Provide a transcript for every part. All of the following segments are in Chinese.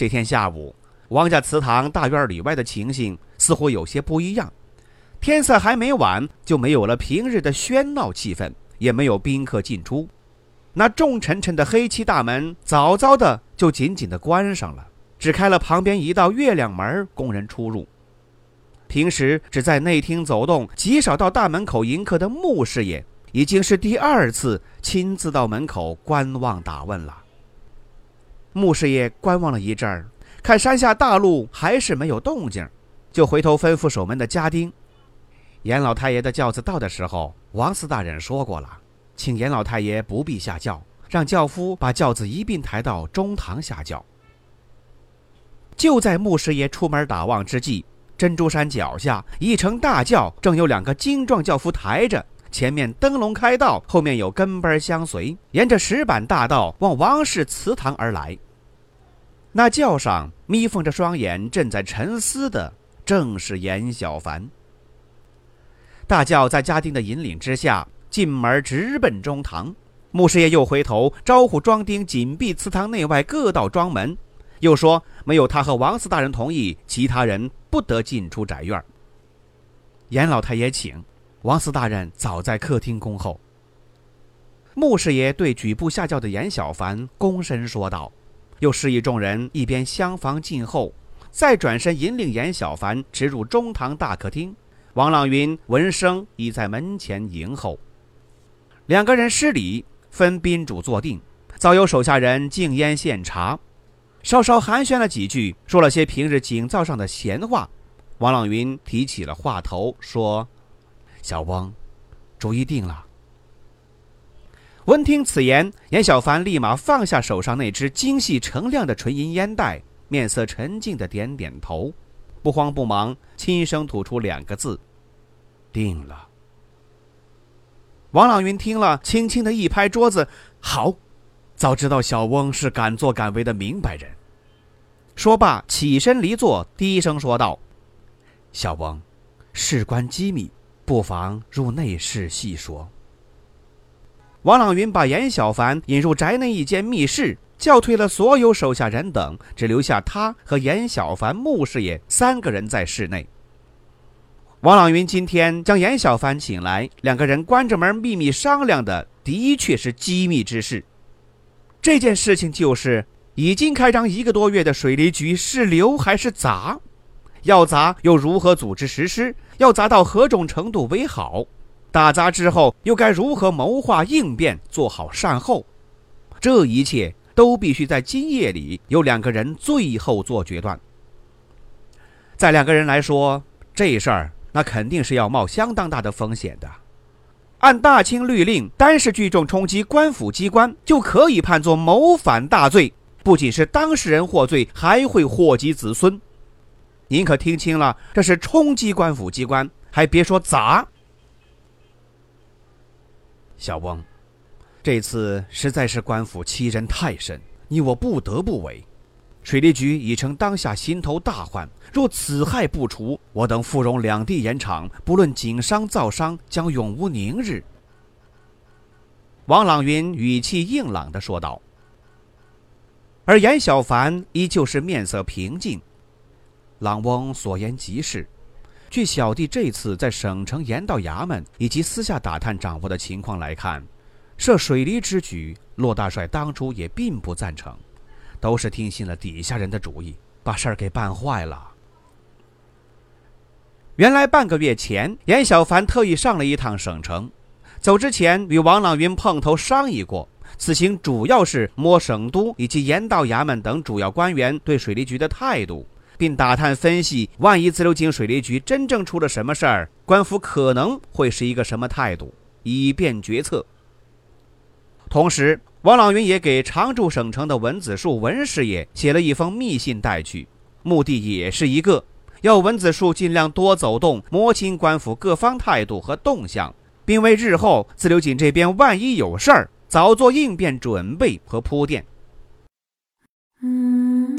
这天下午，王家祠堂大院里外的情形似乎有些不一样。天色还没晚，就没有了平日的喧闹气氛，也没有宾客进出。那重沉沉的黑漆大门早早的就紧紧的关上了，只开了旁边一道月亮门供人出入。平时只在内厅走动、极少到大门口迎客的穆师爷，已经是第二次亲自到门口观望打问了。穆师爷观望了一阵儿，看山下大路还是没有动静，就回头吩咐守门的家丁：“严老太爷的轿子到的时候，王四大人说过了，请严老太爷不必下轿，让轿夫把轿子一并抬到中堂下轿。”就在穆师爷出门打望之际，珍珠山脚下一乘大轿正有两个精壮轿夫抬着。前面灯笼开道，后面有跟班相随，沿着石板大道往王氏祠堂而来。那轿上眯缝着双眼，正在沉思的正是严小凡。大轿在家丁的引领之下进门，直奔中堂。穆师爷又回头招呼庄丁紧闭祠堂内外各道庄门，又说没有他和王四大人同意，其他人不得进出宅院。严老太爷请。王四大人早在客厅恭候。穆师爷对举步下轿的严小凡躬身说道，又示意众人一边厢房静候，再转身引领严小凡直入中堂大客厅。王朗云闻声已在门前迎候。两个人施礼，分宾主坐定，早有手下人敬烟献茶，稍稍寒暄了几句，说了些平日井灶上的闲话。王朗云提起了话头，说。小翁，主意定了。闻听此言，严小凡立马放下手上那只精细澄亮的纯银烟袋，面色沉静的点点头，不慌不忙，轻声吐出两个字：“定了。”王朗云听了，轻轻的一拍桌子：“好，早知道小翁是敢作敢为的明白人。”说罢，起身离座，低声说道：“小翁，事关机密。”不妨入内室细说。王朗云把严小凡引入宅内一间密室，叫退了所有手下人等，只留下他和严小凡、穆师爷三个人在室内。王朗云今天将严小凡请来，两个人关着门秘密商量的，的确是机密之事。这件事情就是已经开张一个多月的水利局是留还是砸？要砸又如何组织实施？要砸到何种程度为好？打砸之后又该如何谋划应变，做好善后？这一切都必须在今夜里由两个人最后做决断。在两个人来说，这事儿那肯定是要冒相当大的风险的。按大清律令，单是聚众冲击官府机关，就可以判作谋反大罪，不仅是当事人获罪，还会祸及子孙。您可听清了，这是冲击官府机关，还别说砸。小翁，这次实在是官府欺人太甚，你我不得不为。水利局已成当下心头大患，若此害不除，我等富荣两地盐场，不论井商造商，将永无宁日。王朗云语气硬朗地说道，而严小凡依旧是面色平静。郎翁所言极是，据小弟这次在省城盐道衙门以及私下打探掌握的情况来看，设水利之举，骆大帅当初也并不赞成，都是听信了底下人的主意，把事儿给办坏了。原来半个月前，严小凡特意上了一趟省城，走之前与王朗云碰头商议过，此行主要是摸省都以及盐道衙门等主要官员对水利局的态度。并打探分析，万一自流井水利局真正出了什么事儿，官府可能会是一个什么态度，以便决策。同时，王朗云也给常驻省城的文子树文师爷写了一封密信带去，目的也是一个，要文子树尽量多走动，摸清官府各方态度和动向，并为日后自流井这边万一有事儿，早做应变准备和铺垫。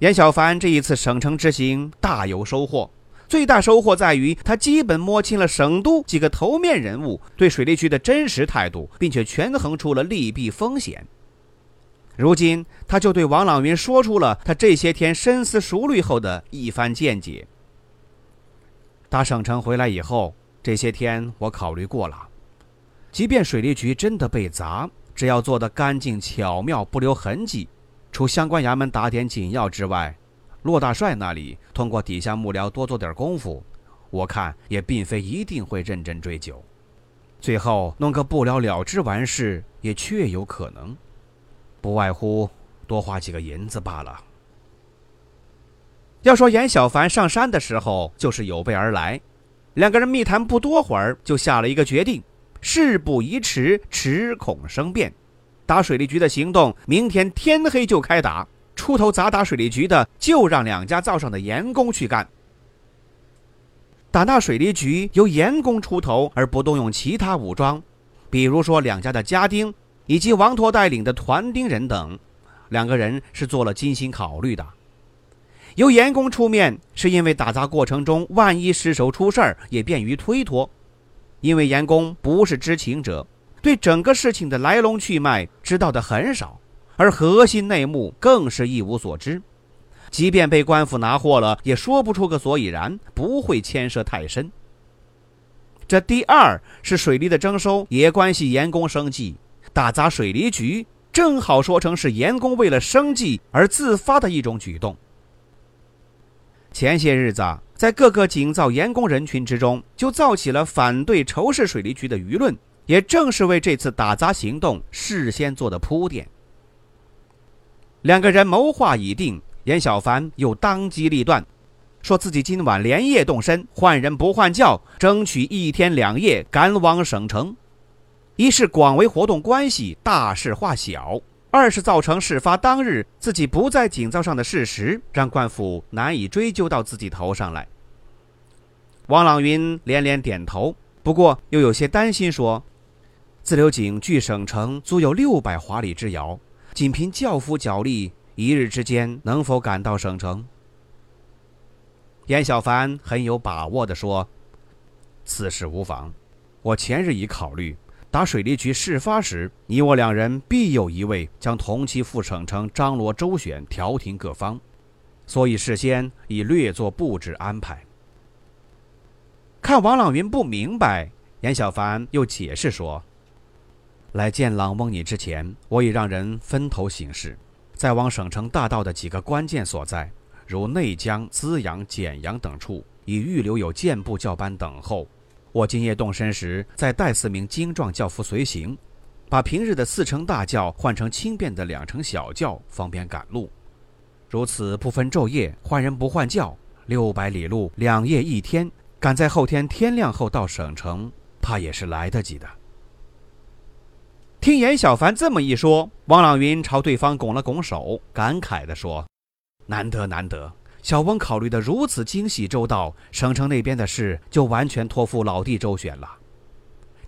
严小凡这一次省城之行大有收获，最大收获在于他基本摸清了省都几个头面人物对水利局的真实态度，并且权衡出了利弊风险。如今，他就对王朗云说出了他这些天深思熟虑后的一番见解。打省城回来以后，这些天我考虑过了，即便水利局真的被砸，只要做得干净巧妙，不留痕迹。除相关衙门打点紧要之外，骆大帅那里通过底下幕僚多做点功夫，我看也并非一定会认真追究，最后弄个不了了之完事也确有可能，不外乎多花几个银子罢了。要说严小凡上山的时候就是有备而来，两个人密谈不多会儿就下了一个决定：事不宜迟，迟恐生变。打水利局的行动，明天天黑就开打。出头砸打水利局的，就让两家灶上的盐工去干。打那水利局由盐工出头，而不动用其他武装，比如说两家的家丁以及王拓带领的团丁人等，两个人是做了精心考虑的。由盐工出面，是因为打砸过程中万一失手出事儿，也便于推脱。因为盐工不是知情者。对整个事情的来龙去脉知道的很少，而核心内幕更是一无所知。即便被官府拿获了，也说不出个所以然，不会牵涉太深。这第二是水利的征收也关系盐工生计，打砸水利局正好说成是盐工为了生计而自发的一种举动。前些日子，在各个井灶盐工人群之中，就造起了反对仇视水利局的舆论。也正是为这次打砸行动事先做的铺垫。两个人谋划已定，严小凡又当机立断，说自己今晚连夜动身，换人不换轿，争取一天两夜赶往省城。一是广为活动关系，大事化小；二是造成事发当日自己不在井灶上的事实，让官府难以追究到自己头上来。王朗云连连点头，不过又有些担心，说。自流井距省城足有六百华里之遥，仅凭轿夫脚力，一日之间能否赶到省城？严小凡很有把握地说：“此事无妨，我前日已考虑，打水利局事发时，你我两人必有一位将同期赴省城张罗周旋，调停各方，所以事先已略作布置安排。”看王朗云不明白，严小凡又解释说。来见朗翁你之前，我已让人分头行事，在往省城大道的几个关键所在，如内江、资阳、简阳等处，已预留有箭步教班等候。我今夜动身时，再带四名精壮轿夫随行，把平日的四乘大轿换成轻便的两乘小轿，方便赶路。如此不分昼夜，换人不换轿，六百里路，两夜一天，赶在后天天亮后到省城，怕也是来得及的。听严小凡这么一说，王朗云朝对方拱了拱手，感慨地说：“难得难得，小翁考虑的如此精细周到，省城那边的事就完全托付老弟周旋了。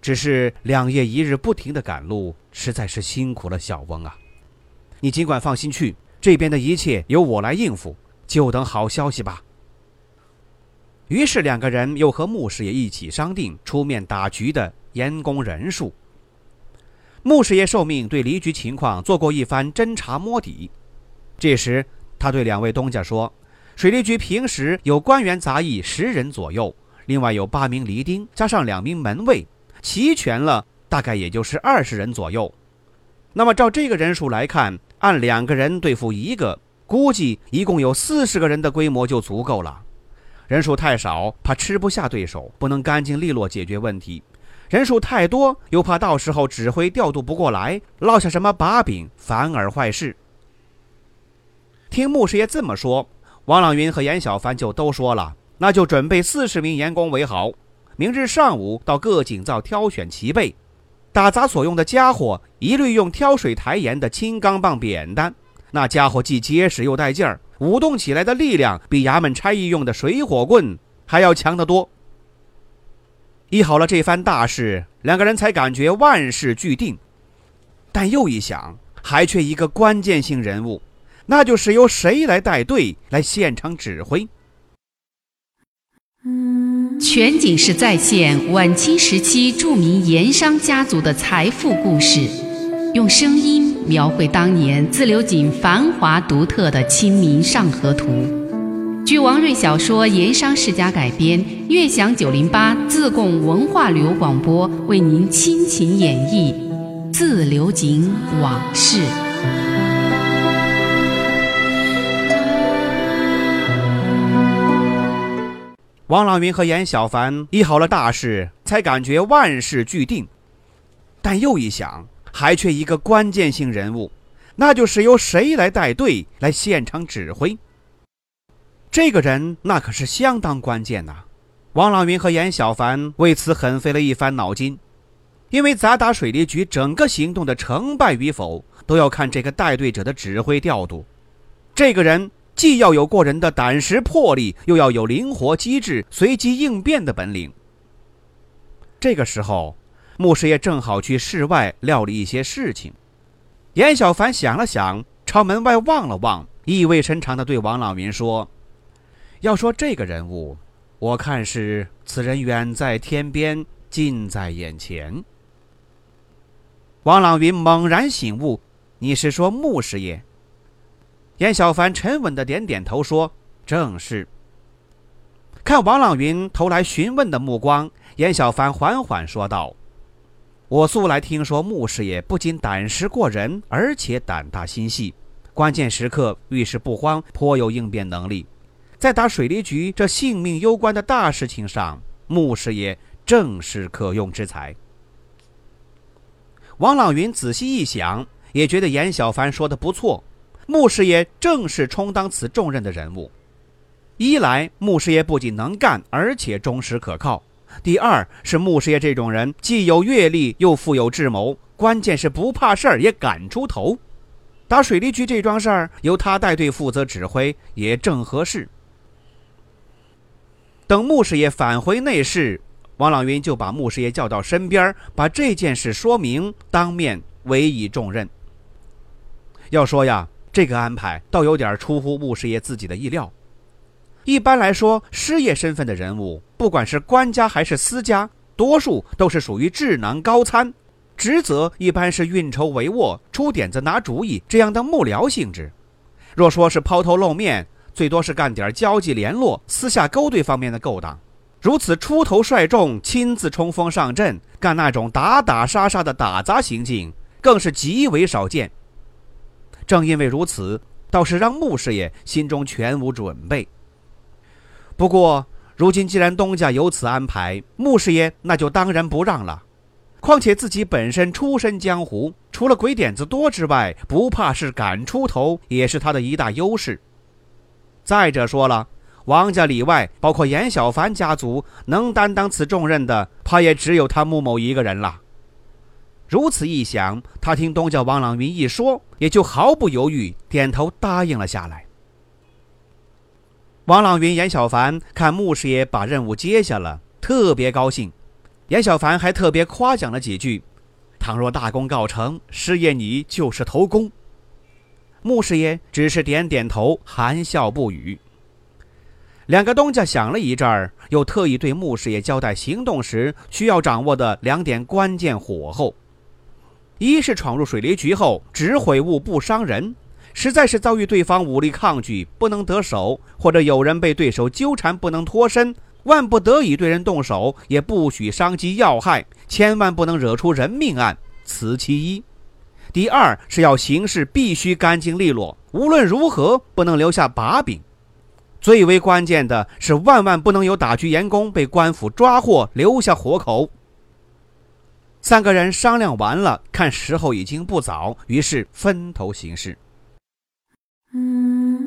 只是两夜一日不停的赶路，实在是辛苦了小翁啊。你尽管放心去，这边的一切由我来应付，就等好消息吧。”于是两个人又和穆师爷一起商定出面打局的严工人数。穆师爷受命对离局情况做过一番侦查摸底，这时他对两位东家说：“水利局平时有官员杂役十人左右，另外有八名离丁，加上两名门卫，齐全了，大概也就是二十人左右。那么照这个人数来看，按两个人对付一个，估计一共有四十个人的规模就足够了。人数太少，怕吃不下对手，不能干净利落解决问题；人数太多，又怕到时候指挥调度不过来，落下什么把柄，反而坏事。听穆师爷这么说，王朗云和严小凡就都说了：“那就准备四十名员工为好，明日上午到各井灶挑选齐备。”打杂所用的家伙，一律用挑水抬盐的青钢棒扁担。那家伙既结实又带劲儿，舞动起来的力量比衙门差役用的水火棍还要强得多。议好了这番大事，两个人才感觉万事俱定。但又一想，还缺一个关键性人物，那就是由谁来带队来现场指挥。全景式再现晚清时期著名盐商家族的财富故事，用声音描绘当年自流井繁华独特的《清明上河图》。据王瑞小说《盐商世家》改编，悦享九零八自贡文化旅游广播为您倾情演绎自流井往事。王朗云和严小凡议好了大事，才感觉万事俱定。但又一想，还缺一个关键性人物，那就是由谁来带队来现场指挥。这个人那可是相当关键呐！王朗云和严小凡为此很费了一番脑筋，因为砸打水利局整个行动的成败与否，都要看这个带队者的指挥调度。这个人。既要有过人的胆识魄力，又要有灵活机智、随机应变的本领。这个时候，穆师爷正好去室外料理一些事情。严小凡想了想，朝门外望了望，意味深长地对王朗云说：“要说这个人物，我看是此人远在天边，近在眼前。”王朗云猛然醒悟：“你是说穆师爷？”严小凡沉稳的点点头，说：“正是。”看王朗云投来询问的目光，严小凡缓缓说道：“我素来听说穆师爷不仅胆识过人，而且胆大心细，关键时刻遇事不慌，颇有应变能力。在打水利局这性命攸关的大事情上，穆师爷正是可用之才。”王朗云仔细一想，也觉得严小凡说的不错。穆师爷正是充当此重任的人物。一来，穆师爷不仅能干，而且忠实可靠；第二是穆师爷这种人既有阅历，又富有智谋，关键是不怕事儿，也敢出头。打水利局这桩事儿，由他带队负责指挥，也正合适。等穆师爷返回内室，王朗云就把穆师爷叫到身边，把这件事说明，当面委以重任。要说呀。这个安排倒有点出乎穆师爷自己的意料。一般来说，师爷身份的人物，不管是官家还是私家，多数都是属于智囊高参，职责一般是运筹帷幄、出点子、拿主意这样的幕僚性质。若说是抛头露面，最多是干点交际联络、私下勾兑方面的勾当。如此出头率众、亲自冲锋上阵，干那种打打杀杀的打砸行径，更是极为少见。正因为如此，倒是让穆师爷心中全无准备。不过，如今既然东家有此安排，穆师爷那就当仁不让了。况且自己本身出身江湖，除了鬼点子多之外，不怕事、敢出头，也是他的一大优势。再者说了，王家里外，包括严小凡家族，能担当此重任的，怕也只有他穆某一个人了。如此一想，他听东家王朗云一说，也就毫不犹豫点头答应了下来。王朗云、严小凡看穆师爷把任务接下了，特别高兴。严小凡还特别夸奖了几句：“倘若大功告成，师爷你就是头功。”穆师爷只是点点头，含笑不语。两个东家想了一阵儿，又特意对穆师爷交代行动时需要掌握的两点关键火候。一是闯入水利局后，只毁物不伤人；实在是遭遇对方武力抗拒不能得手，或者有人被对手纠缠不能脱身，万不得已对人动手，也不许伤及要害，千万不能惹出人命案。此其一。第二是要行事必须干净利落，无论如何不能留下把柄。最为关键的是，万万不能有打局员工被官府抓获，留下活口。三个人商量完了，看时候已经不早，于是分头行事。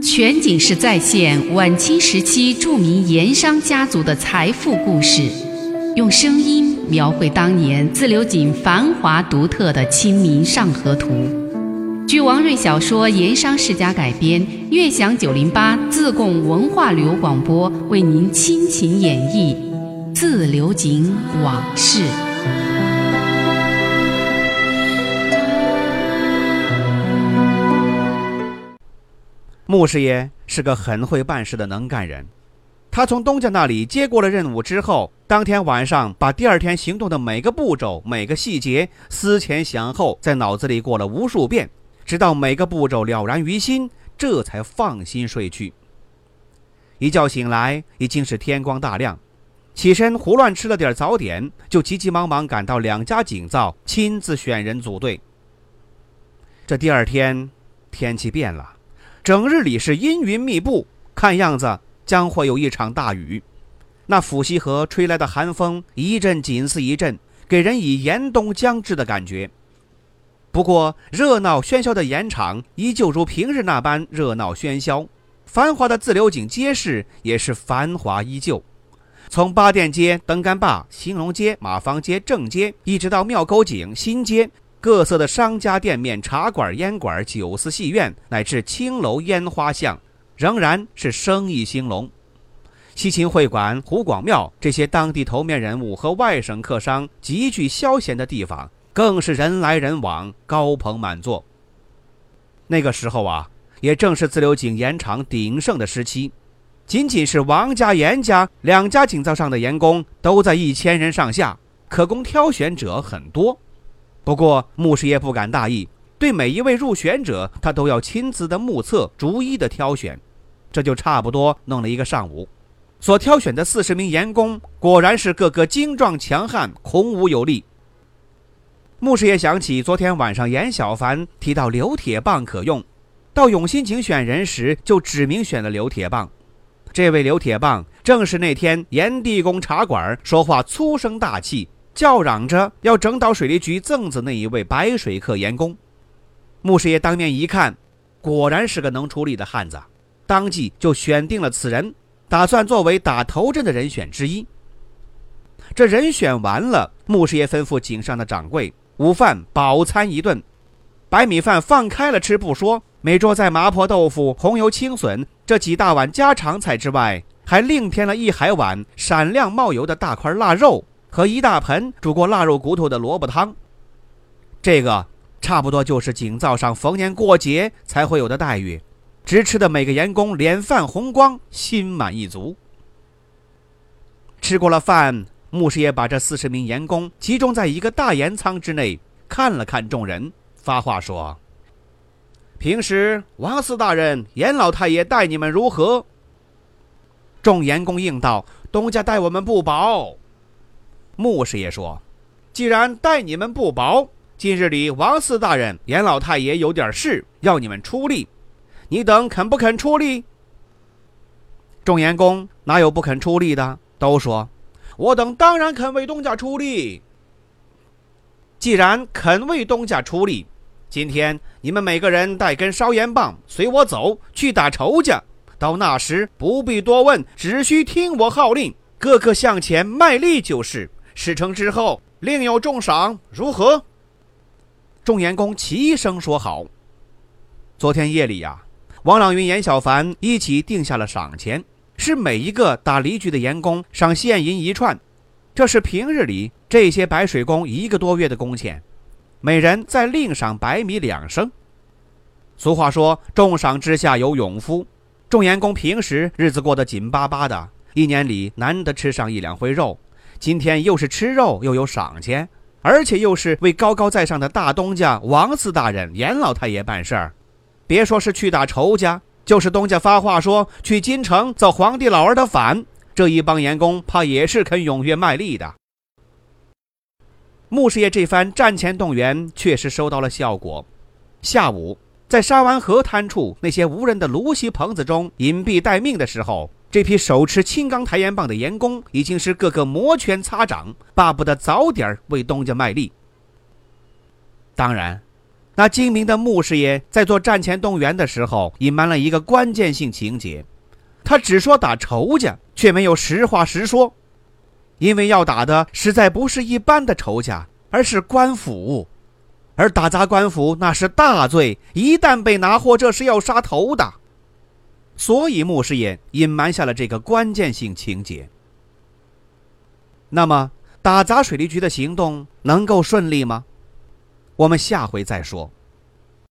全景式再现晚清时期著名盐商家族的财富故事，用声音描绘当年自流井繁华独特的《清明上河图》。据王瑞小说《盐商世家》改编，悦享九零八自贡文化旅游广播为您倾情演绎《自流井往事》。穆师爷是个很会办事的能干人，他从东家那里接过了任务之后，当天晚上把第二天行动的每个步骤、每个细节思前想后，在脑子里过了无数遍，直到每个步骤了然于心，这才放心睡去。一觉醒来已经是天光大亮，起身胡乱吃了点早点，就急急忙忙赶到两家井灶，亲自选人组队。这第二天天气变了。整日里是阴云密布，看样子将会有一场大雨。那抚溪河吹来的寒风一阵紧似一阵，给人以严冬将至的感觉。不过，热闹喧嚣的盐场依旧如平日那般热闹喧嚣，繁华的自流井街市也是繁华依旧。从八店街、灯杆坝、兴隆街、马坊街、正街，一直到庙沟井新街。各色的商家店面、茶馆、烟馆、酒肆、戏院，乃至青楼烟花巷，仍然是生意兴隆。西秦会馆、湖广庙这些当地头面人物和外省客商极具消闲的地方，更是人来人往，高朋满座。那个时候啊，也正是自流井盐场鼎盛的时期，仅仅是王家、严家两家井灶上的盐工都在一千人上下，可供挑选者很多。不过，穆师爷不敢大意，对每一位入选者，他都要亲自的目测，逐一的挑选。这就差不多弄了一个上午。所挑选的四十名员工，果然是个个精壮强悍，孔武有力。穆师爷想起昨天晚上严小凡提到刘铁棒可用，到永新井选人时，就指明选了刘铁棒。这位刘铁棒，正是那天炎地公茶馆说话粗声大气。叫嚷着要整倒水利局赠子那一位白水客员工，穆师爷当面一看，果然是个能出力的汉子，当即就选定了此人，打算作为打头阵的人选之一。这人选完了，穆师爷吩咐井上的掌柜，午饭饱餐一顿，白米饭放开了吃不说，每桌在麻婆豆腐、红油青笋这几大碗家常菜之外，还另添了一海碗闪亮冒油的大块腊肉。和一大盆煮过腊肉骨头的萝卜汤，这个差不多就是井灶上逢年过节才会有的待遇，直吃的每个员工脸泛红光，心满意足。吃过了饭，牧师爷把这四十名员工集中在一个大盐仓之内，看了看众人，发话说：“平时王四大人、严老太爷待你们如何？”众员工应道：“东家待我们不薄。”穆师爷说：“既然待你们不薄，近日里王四大人、严老太爷有点事要你们出力，你等肯不肯出力？”众员工哪有不肯出力的？都说：“我等当然肯为东家出力。”既然肯为东家出力，今天你们每个人带根烧盐棒，随我走去打仇家。到那时不必多问，只需听我号令，个个向前卖力就是。事成之后，另有重赏，如何？众员工齐声说好。昨天夜里呀，王朗云、严小凡一起定下了赏钱，是每一个打梨局的员工赏现银一串，这是平日里这些白水工一个多月的工钱，每人再另赏白米两升。俗话说，重赏之下有勇夫。众员工平时日子过得紧巴巴的，一年里难得吃上一两回肉。今天又是吃肉，又有赏钱，而且又是为高高在上的大东家王四大人、严老太爷办事儿。别说是去打仇家，就是东家发话说去京城造皇帝老儿的反，这一帮员工怕也是肯踊跃卖力的。穆师爷这番战前动员确实收到了效果，下午，在沙湾河滩处那些无人的芦席棚子中隐蔽待命的时候，这批手持青钢抬盐棒的盐工已经是个个摩拳擦掌，巴不得早点为东家卖力。当然，那精明的穆师爷在做战前动员的时候，隐瞒了一个关键性情节，他只说打仇家，却没有实话实说，因为要打的实在不是一般的仇家，而是官府。而打砸官府那是大罪，一旦被拿获，这是要杀头的。所以穆师爷隐瞒下了这个关键性情节。那么，打砸水利局的行动能够顺利吗？我们下回再说。